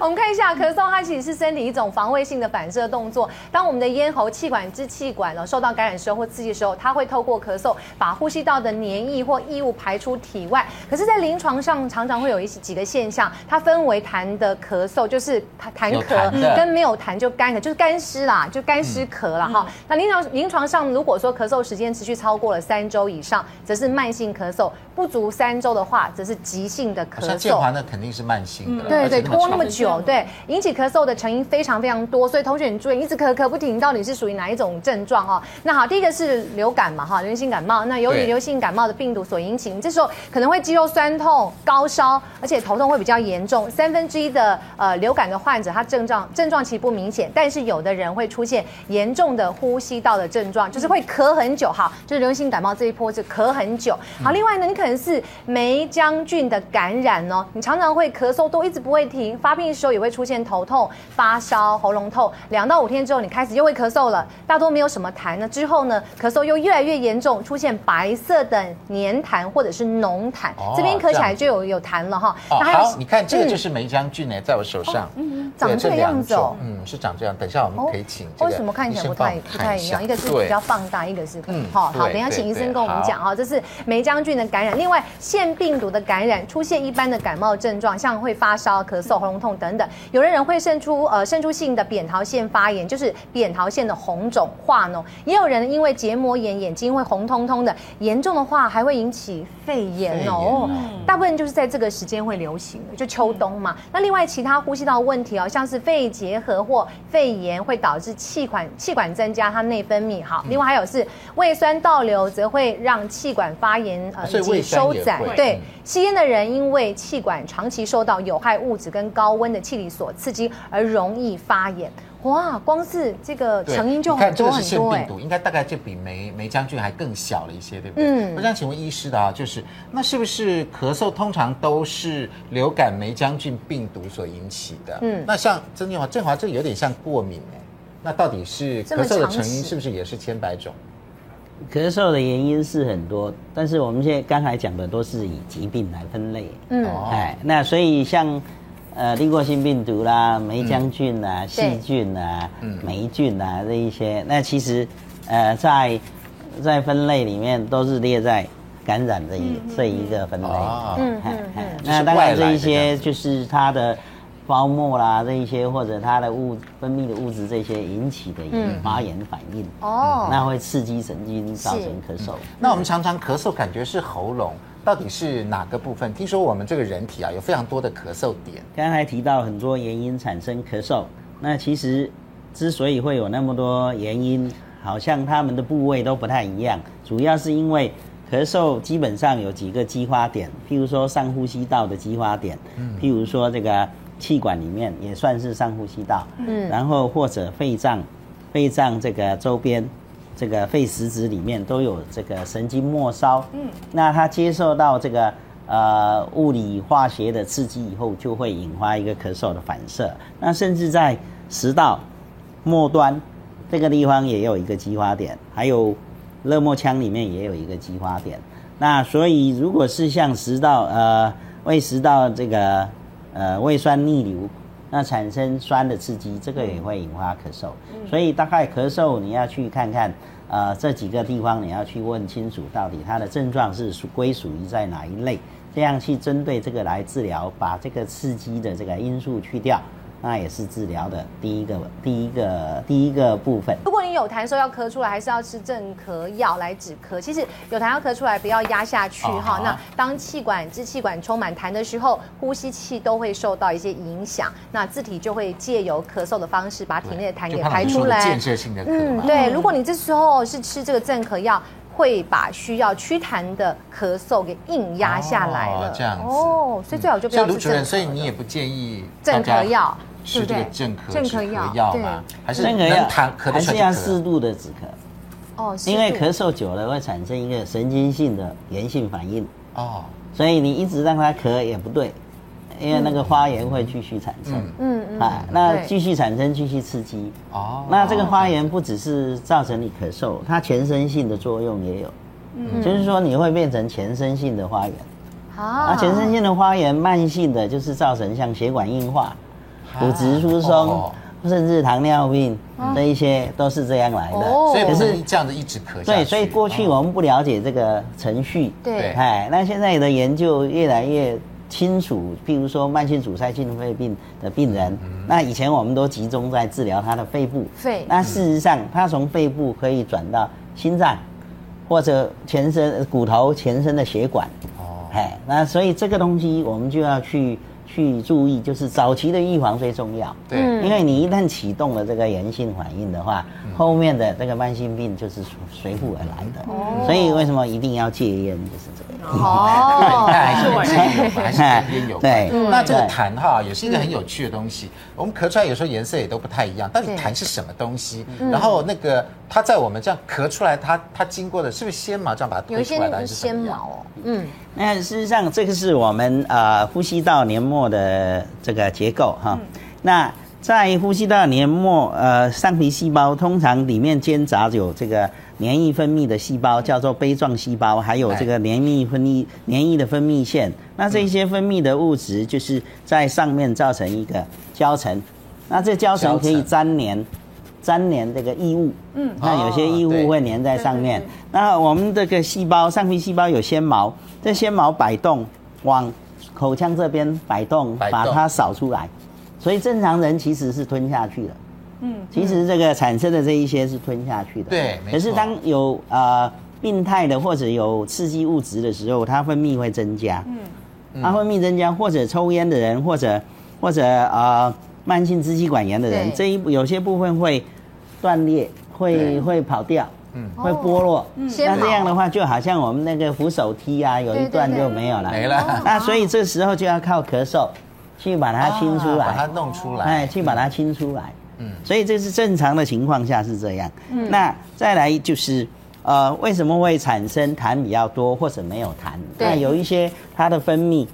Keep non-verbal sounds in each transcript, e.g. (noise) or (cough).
我们看一下咳嗽，它其实是身体一种防卫性的反射动作。当我们的咽喉、气管、支气管呢受到感染时候或刺激的时候，它会透过咳嗽把呼吸道的黏液或异物排出体外。可是，在临床上常常会有一些几个现象，它分为痰的咳嗽，就是痰咳，跟没有痰就干咳，就是干湿啦，就干湿咳了哈。那临床临床上，如果说咳嗽时间持续超过了三周以上，则是慢性咳嗽；不足三周的话，则是急性的咳嗽。那肯定是慢性的，对对，拖那么久，对，引起咳嗽的成因非常非常多，所以同学你注意，一直咳咳不停，到底是属于哪一种症状哦？那好，第一个是流感嘛哈，流行性感冒。那由于流行感冒的病毒所引起，你这时候可能会肌肉酸痛、高烧，而且头痛会比较严重。三分之一的呃流感的患者，他症状症状其实不明显，但是有的人会出现严重的呼吸道的症状，就是会咳很久哈，就是流行性感冒这一波是咳很久。好，另外呢，你可能是梅将军的感染哦，你常常会咳嗽都一直不会停，发病的时候也会出现头痛、发烧、喉咙痛，两到五天之后你开始又会咳嗽了，大多没有什么痰呢，之后呢咳嗽又越来越严重，出现白色的黏痰或者是浓痰，哦、这边咳起来就有有痰了哈。哦，好，你看这个就是梅将军呢，在我手上。嗯长这个样子哦，嗯，是长这样。等一下我们可以请。为什么看起来不太不太一样？一个是比较放大，一个是嗯，好好。等一下请医生跟我们讲哈，这是梅将军的感染。另外，腺病毒的感染出现一般的感冒症状，像会发烧、咳嗽、喉咙痛等等。有的人会渗出呃渗出性的扁桃腺发炎，就是扁桃腺的红肿化脓。也有人因为结膜炎，眼睛会红彤彤的，严重的话还会引起肺炎哦。大部分就是在这个时间会流行的，就秋冬嘛。那另外其他呼吸道问题哦。像是肺结核或肺炎会导致气管气管增加它内分泌，好，另外还有是胃酸倒流则会让气管发炎呃以及收窄。对，吸烟的人因为气管长期受到有害物质跟高温的气体所刺激而容易发炎。哇，光是这个成因就很多很多。这个是腺病毒，应该大概就比梅梅将军还更小了一些，对不对？嗯。我想请问医师的啊，就是那是不是咳嗽通常都是流感梅将军病毒所引起的？嗯。那像曾建华，建华这个有点像过敏哎，那到底是咳嗽的成因是不是也是千百种？咳嗽的原因是很多，但是我们现在刚才讲的都是以疾病来分类。嗯。哎，那所以像。呃，立过性病毒啦，霉浆菌啦，细、嗯、菌啦，霉菌啦，这一些，那其实，呃，在在分类里面都是列在感染这一、嗯、这一个分类。嗯嗯嗯。那当然这一些就是它的包沫啦，这一些或者它的物分泌的物质这些引起的一个发炎反应。哦、嗯。那会刺激神经，造成咳嗽、嗯。那我们常常咳嗽，感觉是喉咙。到底是哪个部分？听说我们这个人体啊，有非常多的咳嗽点。刚才提到很多原因产生咳嗽，那其实之所以会有那么多原因，好像他们的部位都不太一样。主要是因为咳嗽基本上有几个激发点，譬如说上呼吸道的激发点，嗯，譬如说这个气管里面也算是上呼吸道，嗯，然后或者肺脏，肺脏这个周边。这个肺实质里面都有这个神经末梢，嗯，那它接受到这个呃物理化学的刺激以后，就会引发一个咳嗽的反射。那甚至在食道末端这个地方也有一个激发点，还有热膜腔里面也有一个激发点。那所以如果是像食道呃胃食道这个呃胃酸逆流。那产生酸的刺激，这个也会引发咳嗽。所以大概咳嗽，你要去看看，呃，这几个地方你要去问清楚，到底它的症状是属归属于在哪一类，这样去针对这个来治疗，把这个刺激的这个因素去掉。那也是治疗的第一个、第一个、第一个部分。如果你有痰时候要咳出来，还是要吃镇咳药来止咳。其实有痰要咳出来，不要压下去哈。那当气管、支气管充满痰的时候，呼吸器都会受到一些影响，那自体就会借由咳嗽的方式把体内的痰给排出来。建设性的咳。嗯，对。如果你这时候是吃这个镇咳药，会把需要祛痰的咳嗽给硬压下来了。这样子。哦，所以最好就不要吃镇咳。卢主任，所以你也不建议镇咳药。是这个镇咳止咳药吗？还是镇咳药还是要适度的止咳？哦，因为咳嗽久了会产生一个神经性的炎性反应哦，所以你一直让它咳也不对，因为那个发炎会继续产生，嗯。嗯，啊，那继续产生继续刺激哦，那这个发炎不只是造成你咳嗽，它全身性的作用也有，嗯，就是说你会变成全身性的发炎，啊，全身性的发炎慢性的就是造成像血管硬化。骨质疏松。哦甚至糖尿病这一些都是这样来的，所以不是这样子一直咳下。对，所以过去我们不了解这个程序。对，哎，那现在的研究越来越清楚。譬如说慢性阻塞性肺病的病人，那以前我们都集中在治疗他的肺部。肺。那事实上，他从肺部可以转到心脏，或者全身骨头、全身的血管。哦。哎，那所以这个东西我们就要去。去注意，就是早期的预防最重要。对，因为你一旦启动了这个炎性反应的话，后面的这个慢性病就是随随附而来的。哦，所以为什么一定要戒烟，就是这个。哦，还是还是还是跟边有关。对，那这个痰哈也是一个很有趣的东西。我们咳出来有时候颜色也都不太一样，到底痰是什么东西？然后那个它在我们这样咳出来，它它经过的是不是纤毛这样把它推出来的？还是纤毛哦。嗯。那事实上，这个是我们呃呼吸道黏膜的这个结构哈。那在呼吸道黏膜呃上皮细胞，通常里面兼杂有这个黏液分泌的细胞，叫做杯状细胞，还有这个黏液分泌黏液的分泌腺。那这些分泌的物质就是在上面造成一个胶层，那这胶层可以粘连。粘连这个异物，嗯，那有些异物会粘在上面。那我们这个细胞，上皮细胞有纤毛，这纤毛摆动往口腔这边摆动，把它扫出来。所以正常人其实是吞下去的，嗯，其实这个产生的这一些是吞下去的，对。可是当有呃病态的或者有刺激物质的时候，它分泌会增加，嗯，它分泌增加，或者抽烟的人，或者或者呃慢性支气管炎的人，这一有些部分会。断裂会会跑掉，嗯，会剥落，嗯。那这样的话就好像我们那个扶手梯啊，有一段就没有了，没了。那所以这时候就要靠咳嗽，去把它清出来，把它弄出来，哎，去把它清出来，嗯。所以这是正常的情况下是这样。嗯。那再来就是，呃，为什么会产生痰比较多或者没有痰？那有一些它的分泌，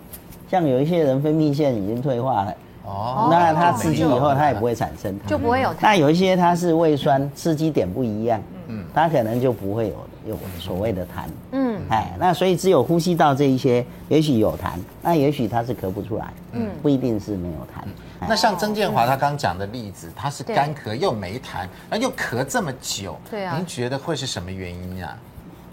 像有一些人分泌腺已经退化了。哦，那它刺激以后，它也不会产生，就不会有痰。那有一些它是胃酸，刺激点不一样，嗯，它可能就不会有有所谓的痰，嗯，哎，那所以只有呼吸道这一些，也许有痰，那也许它是咳不出来，嗯，不一定是没有痰。那像曾建华他刚讲的例子，他是干咳又没痰，那又咳这么久，对啊，您觉得会是什么原因呀？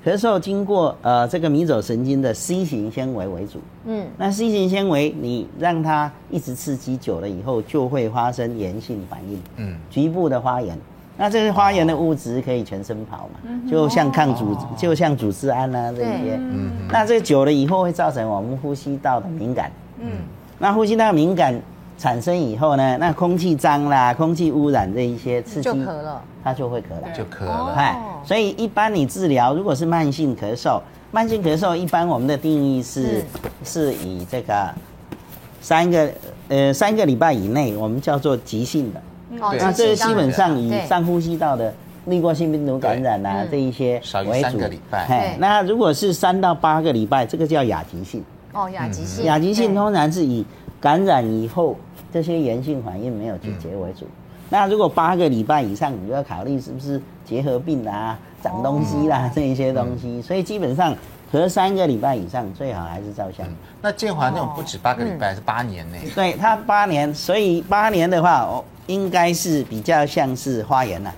咳嗽经过呃这个迷走神经的 C 型纤维为主，嗯，那 C 型纤维你让它一直刺激久了以后，就会发生炎性反应，嗯，局部的发炎。那这些花园的物质可以全身跑嘛，就像抗组，就像组织胺啊这些，嗯，那这久了以后会造成我们呼吸道的敏感，嗯，那呼吸道敏感。产生以后呢，那空气脏啦，空气污染这一些刺激，就咳了，它就会咳了，就咳了。哎，所以一般你治疗，如果是慢性咳嗽，慢性咳嗽一般我们的定义是。是以这个三个呃三个礼拜以内，我们叫做急性的。哦，那这个基本上以上呼吸道的滤过性病毒感染啊这一些为主。少于三个礼拜。哎，那如果是三到八个礼拜，这个叫亚急性。哦，亚急性。亚急性通常是以感染以后。这些炎性反应没有解决为主，嗯、那如果八个礼拜以上，你就要考虑是不是结核病啊、长东西啦、啊、这一些东西。嗯、所以基本上咳三个礼拜以上，最好还是照相。那建华那种不止八个礼拜，哦、是八年呢？对，他八年，所以八年的话，哦，应该是比较像是发炎了。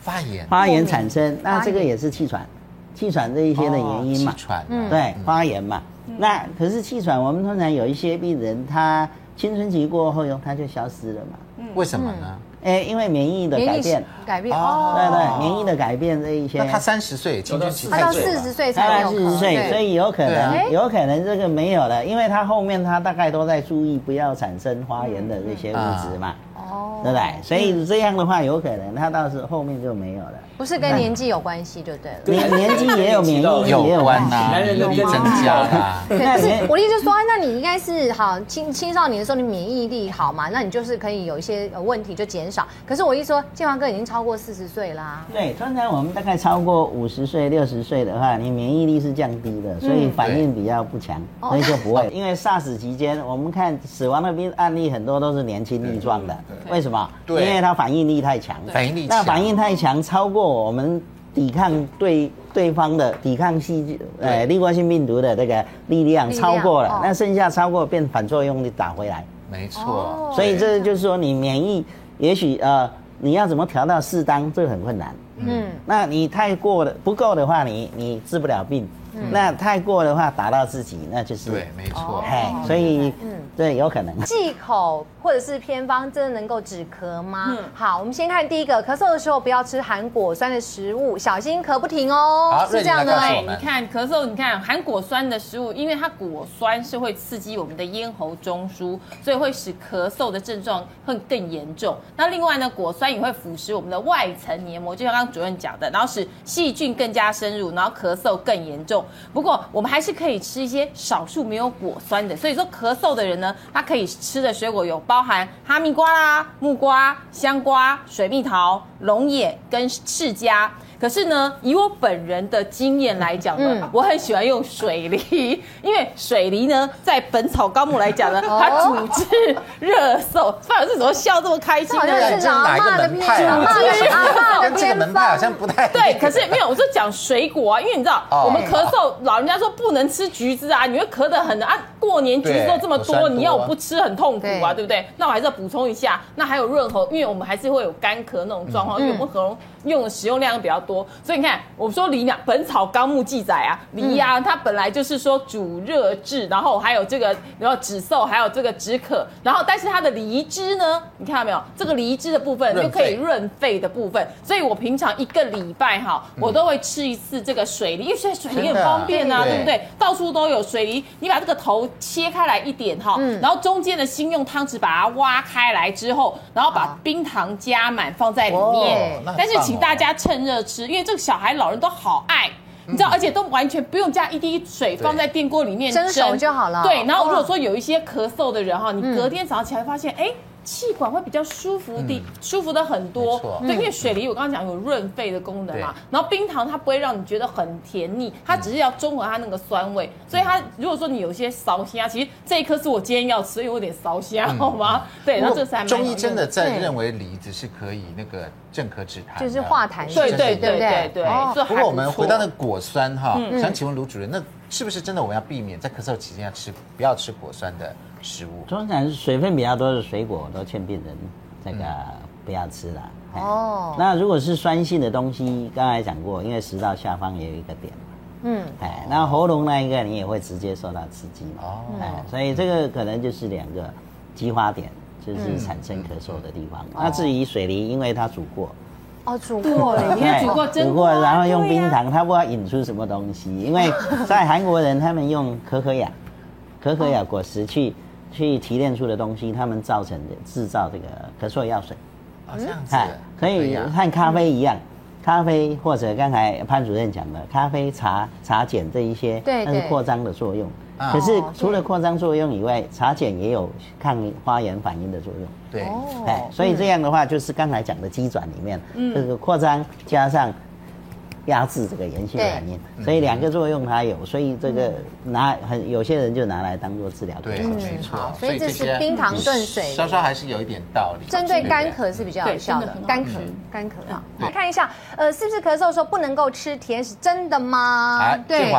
发炎，发炎产生，那这个也是气喘，气喘这一些的原因嘛。气喘，对，发炎嘛。嗯、那可是气喘，我们通常有一些病人他。青春期过后哟，他就消失了嘛？嗯，为什么呢？哎，因为免疫的改变，改变哦，对对，免疫的改变这一些。那他三十岁，青春期他到四十岁才有，四十岁，所以有可能，有可能这个没有了，因为他后面他大概都在注意不要产生发炎的这些物质嘛。哦，对不对？所以这样的话，有可能他到时候后面就没有了。不是跟年纪有关系就对了。年年纪也有免疫力也有关系，男人增加啦。可是我的意思就是说，那你应该是好青青少年的时候，你免疫力好嘛？那你就是可以有一些问题就减少。可是我一说建华哥已经超过四十岁啦。对，通常我们大概超过五十岁、六十岁的话，你免疫力是降低的，所以反应比较不强，所以就不会。因为 SARS 期间，我们看死亡的病案例很多都是年轻力壮的。为什么？对，因为它反应力太强，反应力那反应太强，超过我们抵抗对对方的抵抗细菌，呃，滤过性病毒的这个力量超过了，那剩下超过变反作用力打回来，没错。所以这就是说，你免疫也许呃，你要怎么调到适当，这个很困难。嗯，那你太过的不够的话，你你治不了病。嗯、那太过的话打到自己，那就是对，没错。嘿，所以嗯，对，有可能。忌口或者是偏方真的能够止咳吗？嗯，好，我们先看第一个，咳嗽的时候不要吃含果酸的食物，小心咳不停哦。好，是这样的。对，你看咳嗽，你看含果酸的食物，因为它果酸是会刺激我们的咽喉中枢，所以会使咳嗽的症状会更严重。那另外呢，果酸也会腐蚀我们的外层黏膜，就像刚刚主任讲的，然后使细菌更加深入，然后咳嗽更严重。不过我们还是可以吃一些少数没有果酸的，所以说咳嗽的人呢，他可以吃的水果有包含哈密瓜啦、木瓜、香瓜、水蜜桃、龙眼跟释迦。可是呢，以我本人的经验来讲呢，嗯、我很喜欢用水梨，因为水梨呢，在《本草纲目》来讲呢，它主治热嗽。范老师怎么笑这么开心？好像是哪一个门派啊？主治热嗽，跟这个门派好像不太对。可是没有，我是讲水果啊，因为你知道，哦、我们咳嗽，老人家说不能吃橘子啊，你会咳得很啊。过年橘子都这么多，多你要我不吃很痛苦啊，对，对不对？那我还是要补充一下。那还有润喉，因为我们还是会有干咳那种状况，嗯、因为我们喉咙用的使用量比较多，所以你看，我们说梨呢，《本草纲目》记载啊，梨呀、啊，它本来就是说主热治，然后还有这个，然后止嗽，还有这个止渴，然后但是它的梨汁呢，你看到没有？这个梨汁的部分就可以润肺的部分，所以我平常一个礼拜哈，我都会吃一次这个水梨，因为水梨很方便啊，对不对？到处都有水梨，你把这个头切开来一点哈，然后中间的心用汤匙把它挖开来之后，然后把冰糖加满放在里面，但是。请大家趁热吃，因为这个小孩、老人都好爱，你知道，而且都完全不用加一滴水，放在电锅里面蒸熟就好了。对，然后如果说有一些咳嗽的人哈，你隔天早上起来发现，哎。气管会比较舒服的，嗯、舒服的很多。对，因为水梨我刚刚讲有润肺的功能嘛，然后冰糖它不会让你觉得很甜腻，它只是要中和它那个酸味。嗯、所以它如果说你有些烧心啊，其实这一颗是我今天要吃，因为有点烧心，嗯、好吗？对，然后这是还中医真的在认为梨子是可以那个镇咳止痰，就是化痰。对对对对对。不过我们回到那个果酸哈，嗯、想请问卢主任，那是不是真的我们要避免在咳嗽期间要吃不要吃果酸的？食物通常是水分比较多的水果，都劝病人这个不要吃了。哦，那如果是酸性的东西，刚才讲过，因为食道下方也有一个点嘛。嗯，哎，那喉咙那一个你也会直接受到刺激嘛。哦，哎，所以这个可能就是两个激发点，就是产生咳嗽的地方。那至于水梨，因为它煮过。哦，煮过了，你看煮过煮过，然后用冰糖，它不知道引出什么东西。因为在韩国人，他们用可可雅、可可雅果实去。去提炼出的东西，他们造成的制造这个咳嗽药水，好像是，可以和咖啡一样，咖啡或者刚才潘主任讲的咖啡、茶、茶碱这一些，对，它是扩张的作用。可是除了扩张作用以外，茶碱也有抗花炎反应的作用。对，哎，所以这样的话，就是刚才讲的机转里面，这个扩张加上。压制这个炎性反应，所以两个作用它有，所以这个拿很有些人就拿来当做治疗。对，没错。所以这是冰糖炖水，稍稍还是有一点道理。针对干咳是比较有效的，干咳干咳啊。来看一下，呃，是不是咳嗽的时候不能够吃甜食？真的吗？对。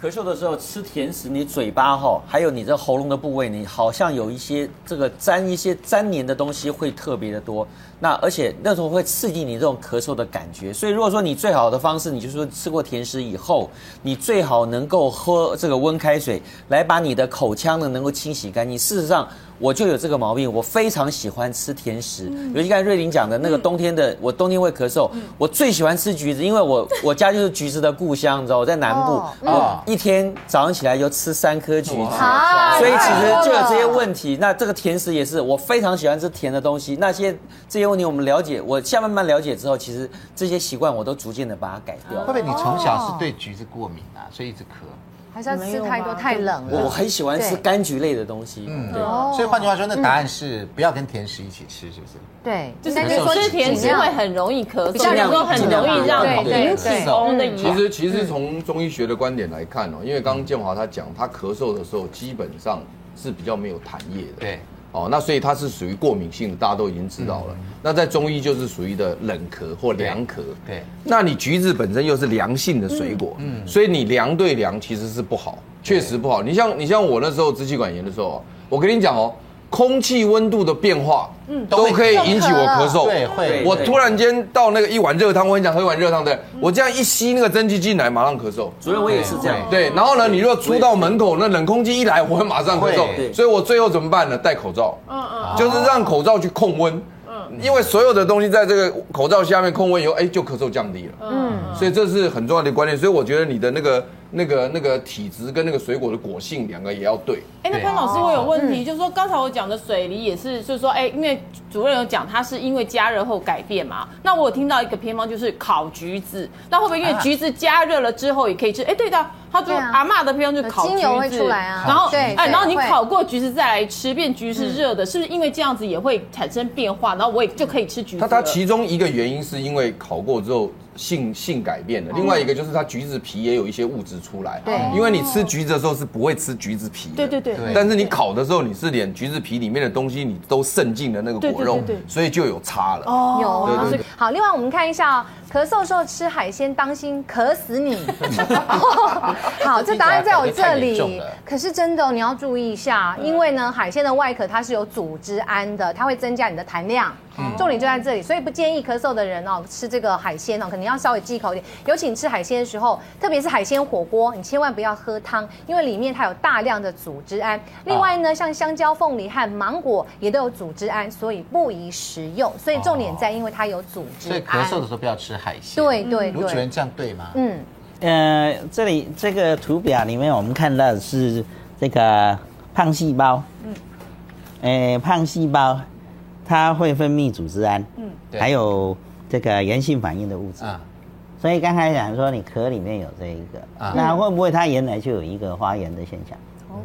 咳嗽的时候吃甜食，你嘴巴哈，还有你这喉咙的部位，你好像有一些这个粘一些粘黏的东西会特别的多。那而且那时候会刺激你这种咳嗽的感觉。所以如果说你最好的方式，你就是说吃过甜食以后，你最好能够喝这个温开水来把你的口腔呢能够清洗干净。事实上。我就有这个毛病，我非常喜欢吃甜食，嗯、尤其刚才瑞玲讲的那个冬天的，嗯、我冬天会咳嗽，嗯、我最喜欢吃橘子，因为我我家就是橘子的故乡，你知道我在南部，我一天早上起来就吃三颗橘子，哇所以其实就有这些问题。那这个甜食也是，我非常喜欢吃甜的东西。那些这些问题我们了解，我下慢慢了解之后，其实这些习惯我都逐渐的把它改掉。会不会你从小是对橘子过敏啊，所以一直咳？还是要吃太多太冷了。我很喜欢吃柑橘类的东西。嗯，对。所以换句话说，那答案是不要跟甜食一起吃，是不是？对，就是吃甜食会很容易咳嗽，然后很容易让引起喉咙的。其实，其实从中医学的观点来看哦，因为刚刚建华他讲，他咳嗽的时候基本上是比较没有痰液的。对。哦，那所以它是属于过敏性的，大家都已经知道了。那在中医就是属于的冷咳或凉咳。对，那你橘子本身又是凉性的水果，嗯，所以你凉对凉其实是不好，确实不好。你像你像我那时候支气管炎的时候，我跟你讲哦，空气温度的变化，嗯，都可以引起我咳嗽。对，会。我突然间到那个一碗热汤，我很想喝一碗热汤，对，我这样一吸那个蒸汽进来，马上咳嗽。主任，我也是这样。对，然后呢，你如果出到门口，那冷空气一来，我会马上咳嗽。所以我最后怎么办呢？戴口罩。嗯嗯。就是让口罩去控温。嗯。因为所有的东西在这个口罩下面控温以后，哎，就咳嗽降低了。嗯。所以这是很重要的观念。所以我觉得你的那个。那个那个体质跟那个水果的果性两个也要对。哎，那潘老师，我有问题，就是说刚才我讲的水梨也是，就是说，哎，因为主任有讲它是因为加热后改变嘛。那我有听到一个偏方就是烤橘子，那会不会因为橘子加热了之后也可以吃？哎，对的，他说阿嬷的偏方就是烤橘子出来啊，然后对，哎，然后你烤过橘子再来吃，变橘是热的，是不是因为这样子也会产生变化？然后我也就可以吃橘子。它它其中一个原因是因为烤过之后。性性改变的，另外一个就是它橘子皮也有一些物质出来。对，因为你吃橘子的时候是不会吃橘子皮的。对对对。但是你烤的时候，你是连橘子皮里面的东西你都渗进了那个果肉，所以就有差了。哦，有。对对。好，另外我们看一下哦，咳嗽的时候吃海鲜，当心咳死你。(laughs) 好，这答案在我这里。可是真的，你要注意一下，因为呢，海鲜的外壳它是有组织胺的，它会增加你的痰量。重点就在这里，所以不建议咳嗽的人哦吃这个海鲜哦，肯定要稍微忌口一点。尤其你吃海鲜的时候，特别是海鲜火锅，你千万不要喝汤，因为里面它有大量的组织胺。另外呢，像香蕉、凤梨和芒果也都有组织胺，所以不宜食用。所以重点在，因为它有组织胺。所以咳嗽的时候不要吃海鲜。对对对。卢主任这样对吗？嗯，呃，这里这个图表里面我们看到的是这个胖细胞。嗯。呃，胖细胞。它会分泌组织胺，嗯，还有这个炎性反应的物质。啊，所以刚才讲说你壳里面有这一个。啊，那会不会它原来就有一个发炎的现象？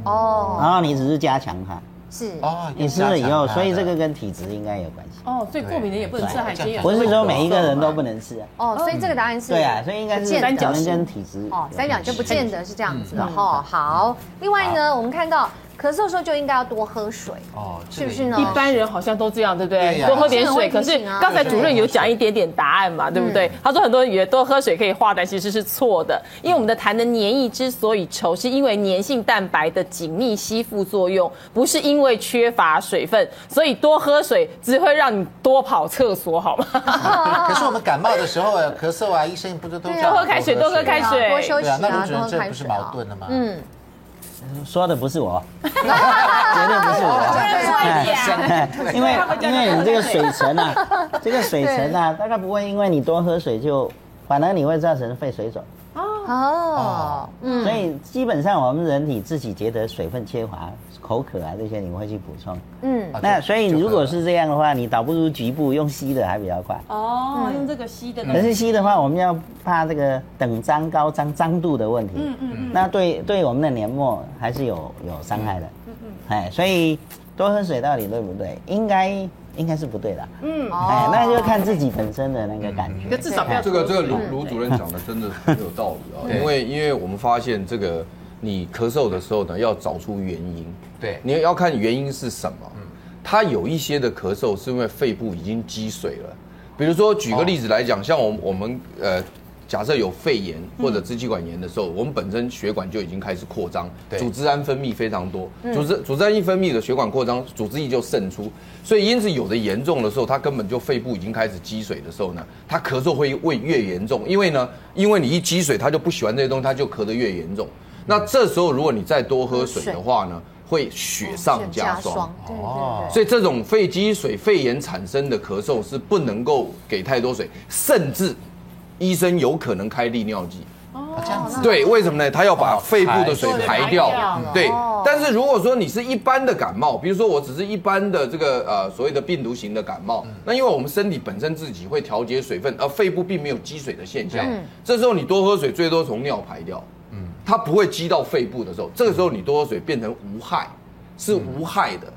哦，然后你只是加强它，是。哦，你吃了以后，所以这个跟体质应该有关系。哦，所以过敏的也不能吃海鲜，不是说每一个人都不能吃啊。哦，所以这个答案是对啊，所以应该是三角跟体质哦，三角就不见得是这样子的哈。好，另外呢，我们看到。咳嗽的时候就应该要多喝水哦，是不是呢？一般人好像都这样，对不对？多喝点水。可是刚才主任有讲一点点答案嘛，对不对？他说很多人以为多喝水可以化痰，其实是错的。因为我们的痰的黏液之所以稠，是因为粘性蛋白的紧密吸附作用，不是因为缺乏水分。所以多喝水只会让你多跑厕所，好吗？(laughs) 可是我们感冒的时候咳嗽啊，医生不是都多喝开水，多喝开水，多休息啊，那卢主任这不是矛盾的吗？嗯。说的不是我，(laughs) 绝对不是我。因为因为你 (laughs) 这个水层啊，这个水层啊，大概不会因为你多喝水就，反而你会造成肺水肿。哦，嗯，所以基本上我们人体自己觉得水分缺乏、口渴啊这些，你会去补充。嗯，那所以如果是这样的话，你倒不如局部用吸的还比较快。哦，用这个吸的。可是吸的话，我们要怕这个等张高张张度的问题。嗯嗯嗯。那对对我们的黏膜还是有有伤害的。嗯嗯。哎，所以多喝水到底对不对？应该。应该是不对的，嗯，哎，那就看自己本身的那个感觉。至少不要这个这个卢卢主任讲的真的很有道理啊，因为因为我们发现这个你咳嗽的时候呢，要找出原因，对，你要看原因是什么。嗯，它有一些的咳嗽是因为肺部已经积水了，比如说举个例子来讲，像我我们呃。假设有肺炎或者支气管炎的时候，我们本身血管就已经开始扩张，组织胺分泌非常多，组织组织胺一分泌的血管扩张，组织液就渗出，所以因此有的严重的时候，它根本就肺部已经开始积水的时候呢，它咳嗽会会越严重，因为呢，因为你一积水，它就不喜欢这些东西，它就咳得越严重。那这时候如果你再多喝水。的话呢，会雪上加霜。哦，所以这种肺积水、肺炎产生的咳嗽是不能够给太多水，甚至。医生有可能开利尿剂。哦，这样子。对，为什么呢？他要把肺部的水排掉。对，但是如果说你是一般的感冒，比如说我只是一般的这个呃所谓的病毒型的感冒，那因为我们身体本身自己会调节水分，而肺部并没有积水的现象，这时候你多喝水，最多从尿排掉，嗯，它不会积到肺部的时候，这个时候你多喝水变成无害，是无害的。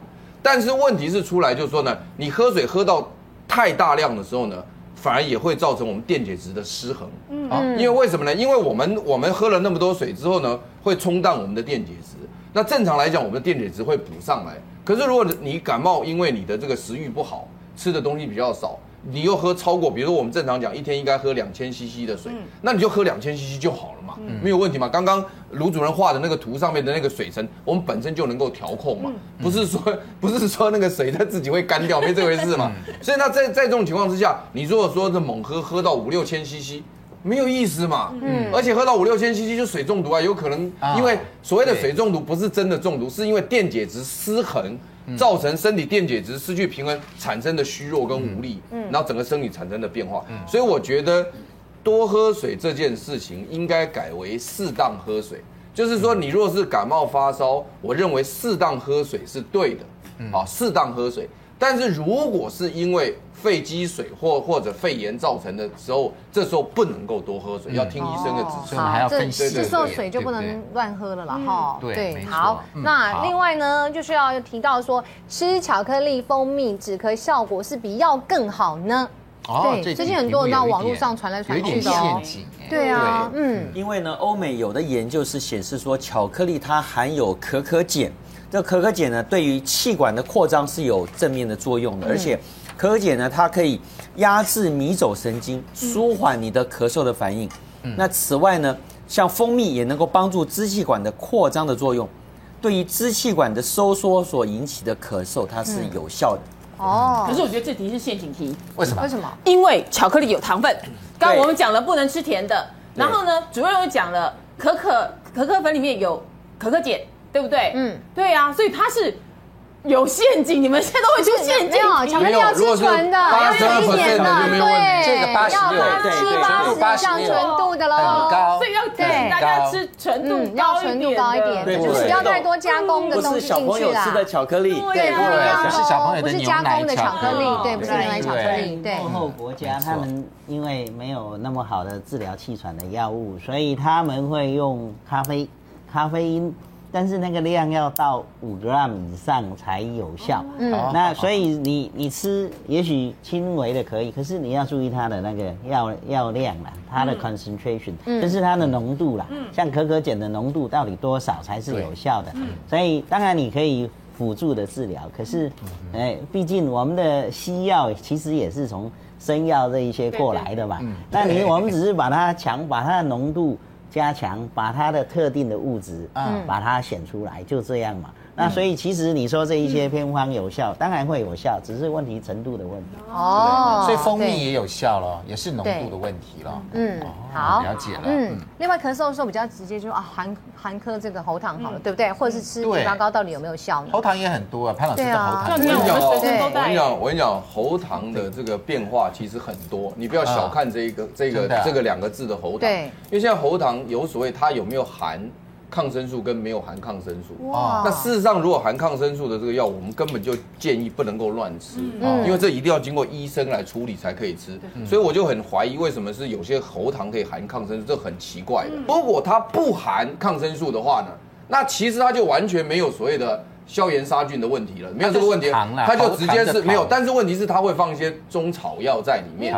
但是问题是出来就是说呢，你喝水喝到太大量的时候呢，反而也会造成我们电解质的失衡，嗯啊，因为为什么呢？因为我们我们喝了那么多水之后呢，会冲淡我们的电解质。那正常来讲，我们的电解质会补上来。可是如果你感冒，因为你的这个食欲不好，吃的东西比较少，你又喝超过，比如说我们正常讲一天应该喝两千 CC 的水，嗯、那你就喝两千 CC 就好了嘛，嗯、没有问题嘛。刚刚卢主任画的那个图上面的那个水层，我们本身就能够调控嘛，嗯、不是说 (laughs) 不是说那个水它自己会干掉，没这回事嘛。所以那在在这种情况之下，你如果说这猛喝喝到五六千 CC，没有意思嘛。嗯，而且喝到五六千 CC 就水中毒啊，有可能因为所谓的水中毒不是真的中毒，是因为电解质失衡。造成身体电解质失去平衡产生的虚弱跟无力，嗯，然后整个生理产生的变化，嗯，所以我觉得多喝水这件事情应该改为适当喝水，就是说你若是感冒发烧，我认为适当喝水是对的，好，适当喝水，但是如果是因为肺积水或或者肺炎造成的时候，这时候不能够多喝水，要听医生的指示。好，这时候水就不能乱喝了啦。哈。对，好。那另外呢，就是要提到说，吃巧克力、蜂蜜止咳效果是比药更好呢？对，最近很多人到网络上传来传去的哦。对啊，嗯。因为呢，欧美有的研究是显示说，巧克力它含有可可碱，这可可碱呢，对于气管的扩张是有正面的作用的，而且。可可碱呢，它可以压制迷走神经，舒缓你的咳嗽的反应。嗯、那此外呢，像蜂蜜也能够帮助支气管的扩张的作用，对于支气管的收缩所引起的咳嗽，它是有效的。哦、嗯，可是我觉得这题是陷阱题。为什么？为什么？因为巧克力有糖分。刚刚我们讲了不能吃甜的，然后呢，主任又讲了可可可可粉里面有可可碱，对不对？嗯，对啊，所以它是。有陷阱，你们现在都会出陷阱。巧克力要吃纯的，要一点的，对，这个八十六，七八十像纯度的喽，所以要对大家吃纯度要纯度高一点，不要太多加工的东西进去啦。不是小朋友吃的巧克力，对，不是小朋友的不是加工的巧克力，对，不是牛奶巧克力，对。落后国家他们因为没有那么好的治疗气喘的药物，所以他们会用咖啡，咖啡因。但是那个量要到五 gram 以上才有效。嗯，那所以你你吃也许轻微的可以，可是你要注意它的那个药药量啦，它的 concentration，嗯，就是它的浓度啦。嗯，像可可碱的浓度到底多少才是有效的？嗯，所以当然你可以辅助的治疗，可是，哎，毕竟我们的西药其实也是从生药这一些过来的嘛。嗯，那你我们只是把它强，把它的浓度。加强，把它的特定的物质，嗯，把它显出来，就这样嘛。那所以其实你说这一些偏方有效，当然会有效，只是问题程度的问题。哦，所以蜂蜜也有效了，也是浓度的问题了。嗯，好，了解了。嗯，另外咳嗽的时候比较直接，就是啊，含含颗这个喉糖好了，对不对？或者是吃枇杷膏到底有没有效呢？喉糖也很多啊，潘老师的喉糖。我跟你讲，我跟你讲，我跟你讲，喉糖的这个变化其实很多，你不要小看这一个这个这个两个字的喉糖。对，因为现在喉糖有所谓，它有没有含？抗生素跟没有含抗生素，哇！那事实上，如果含抗生素的这个药，我们根本就建议不能够乱吃，嗯，因为这一定要经过医生来处理才可以吃。所以我就很怀疑，为什么是有些喉糖可以含抗生素，这很奇怪的。如果它不含抗生素的话呢，那其实它就完全没有所谓的。消炎杀菌的问题了，没有这个问题，它就直接是没有。但是问题是，它会放一些中草药在里面。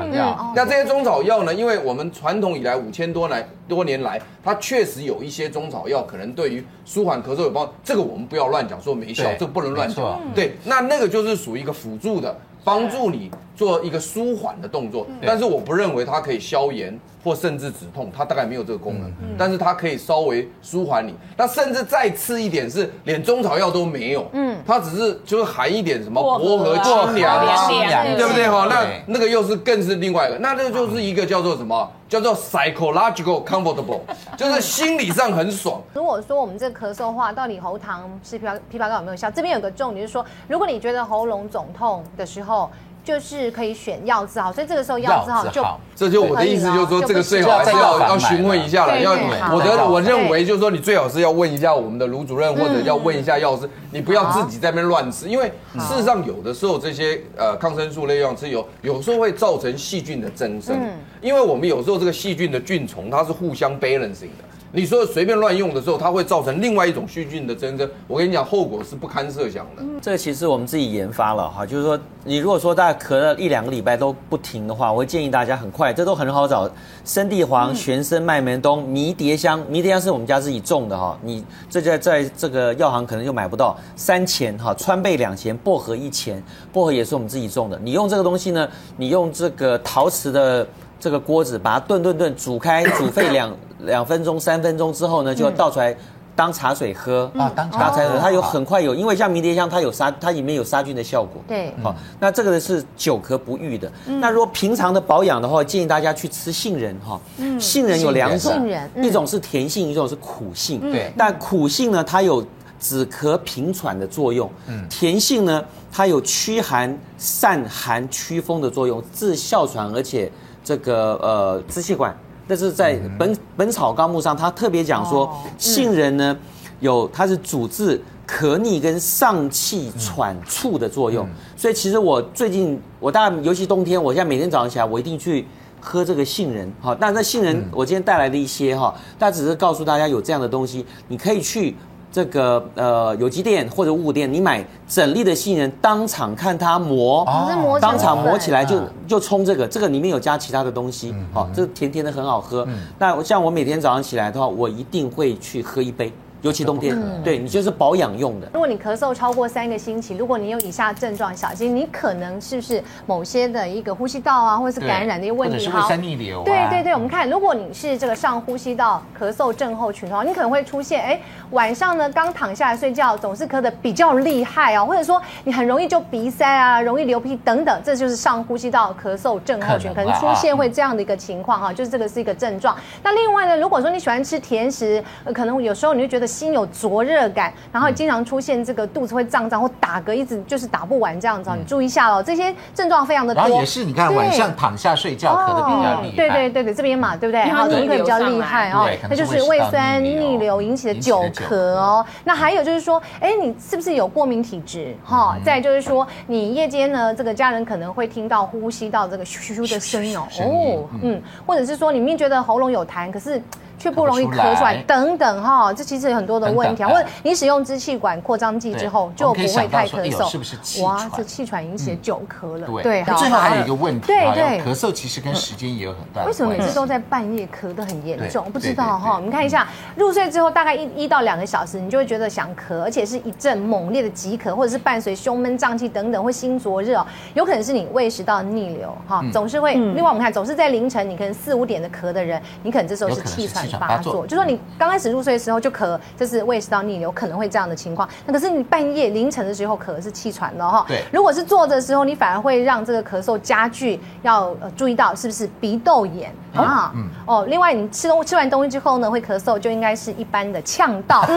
那这些中草药呢？因为我们传统以来五千多来多年来，它确实有一些中草药可能对于舒缓咳嗽有帮助。这个我们不要乱讲，说没效，这个不能乱讲。对，那那个就是属于一个辅助的，帮助你做一个舒缓的动作。但是我不认为它可以消炎。或甚至止痛，它大概没有这个功能，嗯、但是它可以稍微舒缓你。那甚至再次一点是，连中草药都没有，嗯，它只是就是含一点什么薄荷清凉，对不对哈？那那个又是更是另外一个，那这个就是一个叫做什么？叫做 psychological comfortable，(laughs) 就是心理上很爽。如果说我们这咳嗽话，到底喉糖是枇杷枇杷膏有没有效？这边有个重点就是说，如果你觉得喉咙肿痛的时候。就是可以选药字号，所以这个时候药字号就这就我的意思，就是说这个最好还是要要询问一下了。要我的我认为就是说你最好是要问一下我们的卢主任，或者要问一下药师，你不要自己在那边乱吃，因为事实上有的时候这些呃抗生素类药吃有有时候会造成细菌的增生，因为我们有时候这个细菌的菌虫它是互相 balancing 的。你说随便乱用的时候，它会造成另外一种细菌的增生。我跟你讲，后果是不堪设想的。这个其实我们自己研发了哈，就是说，你如果说大家咳了一两个礼拜都不停的话，我会建议大家很快，这都很好找，生地黄、玄参、麦门冬、迷迭香，迷迭香是我们家自己种的哈，你这在在这个药行可能就买不到。三钱哈，川贝两钱，薄荷一钱，薄荷也是我们自己种的。你用这个东西呢，你用这个陶瓷的这个锅子把它炖炖炖，煮开煮沸两 (coughs) 两分钟、三分钟之后呢，就倒出来。当茶水喝啊，当茶水喝，它有很快有，因为像迷迭香，它有杀，它里面有杀菌的效果。对，好，那这个呢是久咳不愈的。那如果平常的保养的话，建议大家去吃杏仁哈。嗯杏仁有两种，一种是甜杏，一种是苦杏。对，但苦杏呢，它有止咳平喘的作用。嗯，甜杏呢，它有驱寒、散寒、驱风的作用，治哮喘，而且这个呃支气管。但是在本《本草纲目》上，他特别讲说，杏仁呢，有它是主治咳逆跟上气喘促的作用。所以其实我最近，我大概尤其冬天，我现在每天早上起来，我一定去喝这个杏仁。好，那那杏仁我今天带来的一些哈，但只是告诉大家有这样的东西，你可以去。这个呃有机店或者物店，你买整粒的杏仁，当场看它磨，哦、当场磨起来就就冲这个，这个里面有加其他的东西，好、这甜甜的很好喝。嗯、那像我每天早上起来的话，我一定会去喝一杯。尤其冬天，嗯、对你就是保养用的。如果你咳嗽超过三个星期，如果你有以下症状，小心你可能是不是某些的一个呼吸道啊，或者是感染的一个问题，啊。对对对，我们看，如果你是这个上呼吸道咳嗽症候群的话，你可能会出现，哎，晚上呢刚躺下来睡觉，总是咳得比较厉害啊，或者说你很容易就鼻塞啊，容易流鼻涕等等，这就是上呼吸道咳嗽症候群可能，可能出现会这样的一个情况哈，就是这个是一个症状。那另外呢，如果说你喜欢吃甜食，可能有时候你就觉得心有灼热感，然后经常出现这个肚子会胀胀或打嗝，一直就是打不完这样子，你注意一下哦。这些症状非常的多。然后也是，你看晚上躺下睡觉咳的比较厉害。对对对对，这边嘛，对不对？然后你会比较厉害哦，那就是胃酸逆流引起的久咳哦。那还有就是说，哎，你是不是有过敏体质？哈，再就是说，你夜间呢，这个家人可能会听到呼吸到这个咻咻的声哦，哦，嗯，或者是说，你明明觉得喉咙有痰，可是。却不容易咳出来，等等哈，这其实有很多的问题。或者你使用支气管扩张剂之后，就不会太咳嗽。是不是气喘？哇，这气喘引起的久咳了。对，最后还有一个问题，对对，咳嗽其实跟时间也有很大。为什么每次都在半夜咳得很严重？不知道哈。我们看一下，入睡之后大概一一到两个小时，你就会觉得想咳，而且是一阵猛烈的急咳，或者是伴随胸闷胀气等等，或心灼热，有可能是你胃食道逆流哈，总是会。另外我们看，总是在凌晨，你可能四五点的咳的人，你可能这时候是气喘发作，就说你刚开始入睡的时候就咳，这是胃食道逆流，可能会这样的情况。那可是你半夜凌晨的时候咳是气喘了哈。对，如果是坐着的时候，你反而会让这个咳嗽加剧，要呃注意到是不是鼻窦炎啊？嗯哦，另外你吃东吃完东西之后呢，会咳嗽，就应该是一般的呛到。(laughs)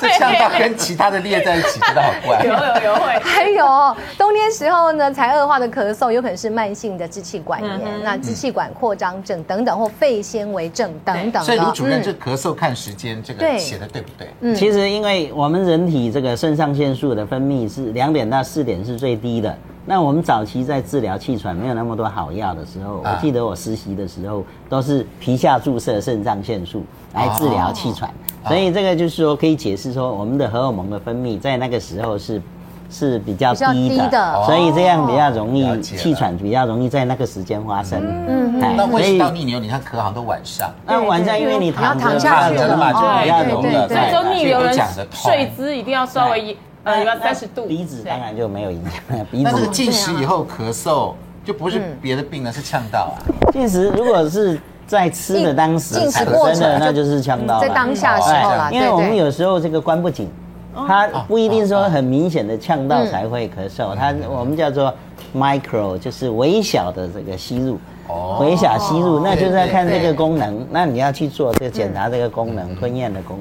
这呛到跟其他的列在一起，觉得好怪。(laughs) 有有有会。还有冬天时候呢，才恶化的咳嗽，有可能是慢性的支气管炎，那支气管扩张症。等等或肺纤维症等等，所以卢主任这咳嗽看时间，这个写的对不对？嗯，其实因为我们人体这个肾上腺素的分泌是两点到四点是最低的。那我们早期在治疗气喘没有那么多好药的时候，我记得我实习的时候都是皮下注射肾上腺素来治疗气喘，所以这个就是说可以解释说我们的荷尔蒙的分泌在那个时候是。是比较低的，所以这样比较容易气喘，比较容易在那个时间发生。嗯嗯。那胃食道逆流，你看咳好像都晚上。那晚上因为你躺着下去嘛，就比较容易。所以说逆流人睡姿一定要稍微呃要三十度。鼻子当然就没有影响。鼻子。但是进食以后咳嗽就不是别的病了，是呛到啊。进食如果是在吃的当时产生的，那就是呛到。在当下时候啦，因为我们有时候这个关不紧。它不一定说很明显的呛到才会咳嗽，它我们叫做 micro，就是微小的这个吸入，微小吸入，那就是要看这个功能，那你要去做这个检查这个功能，吞咽的功能。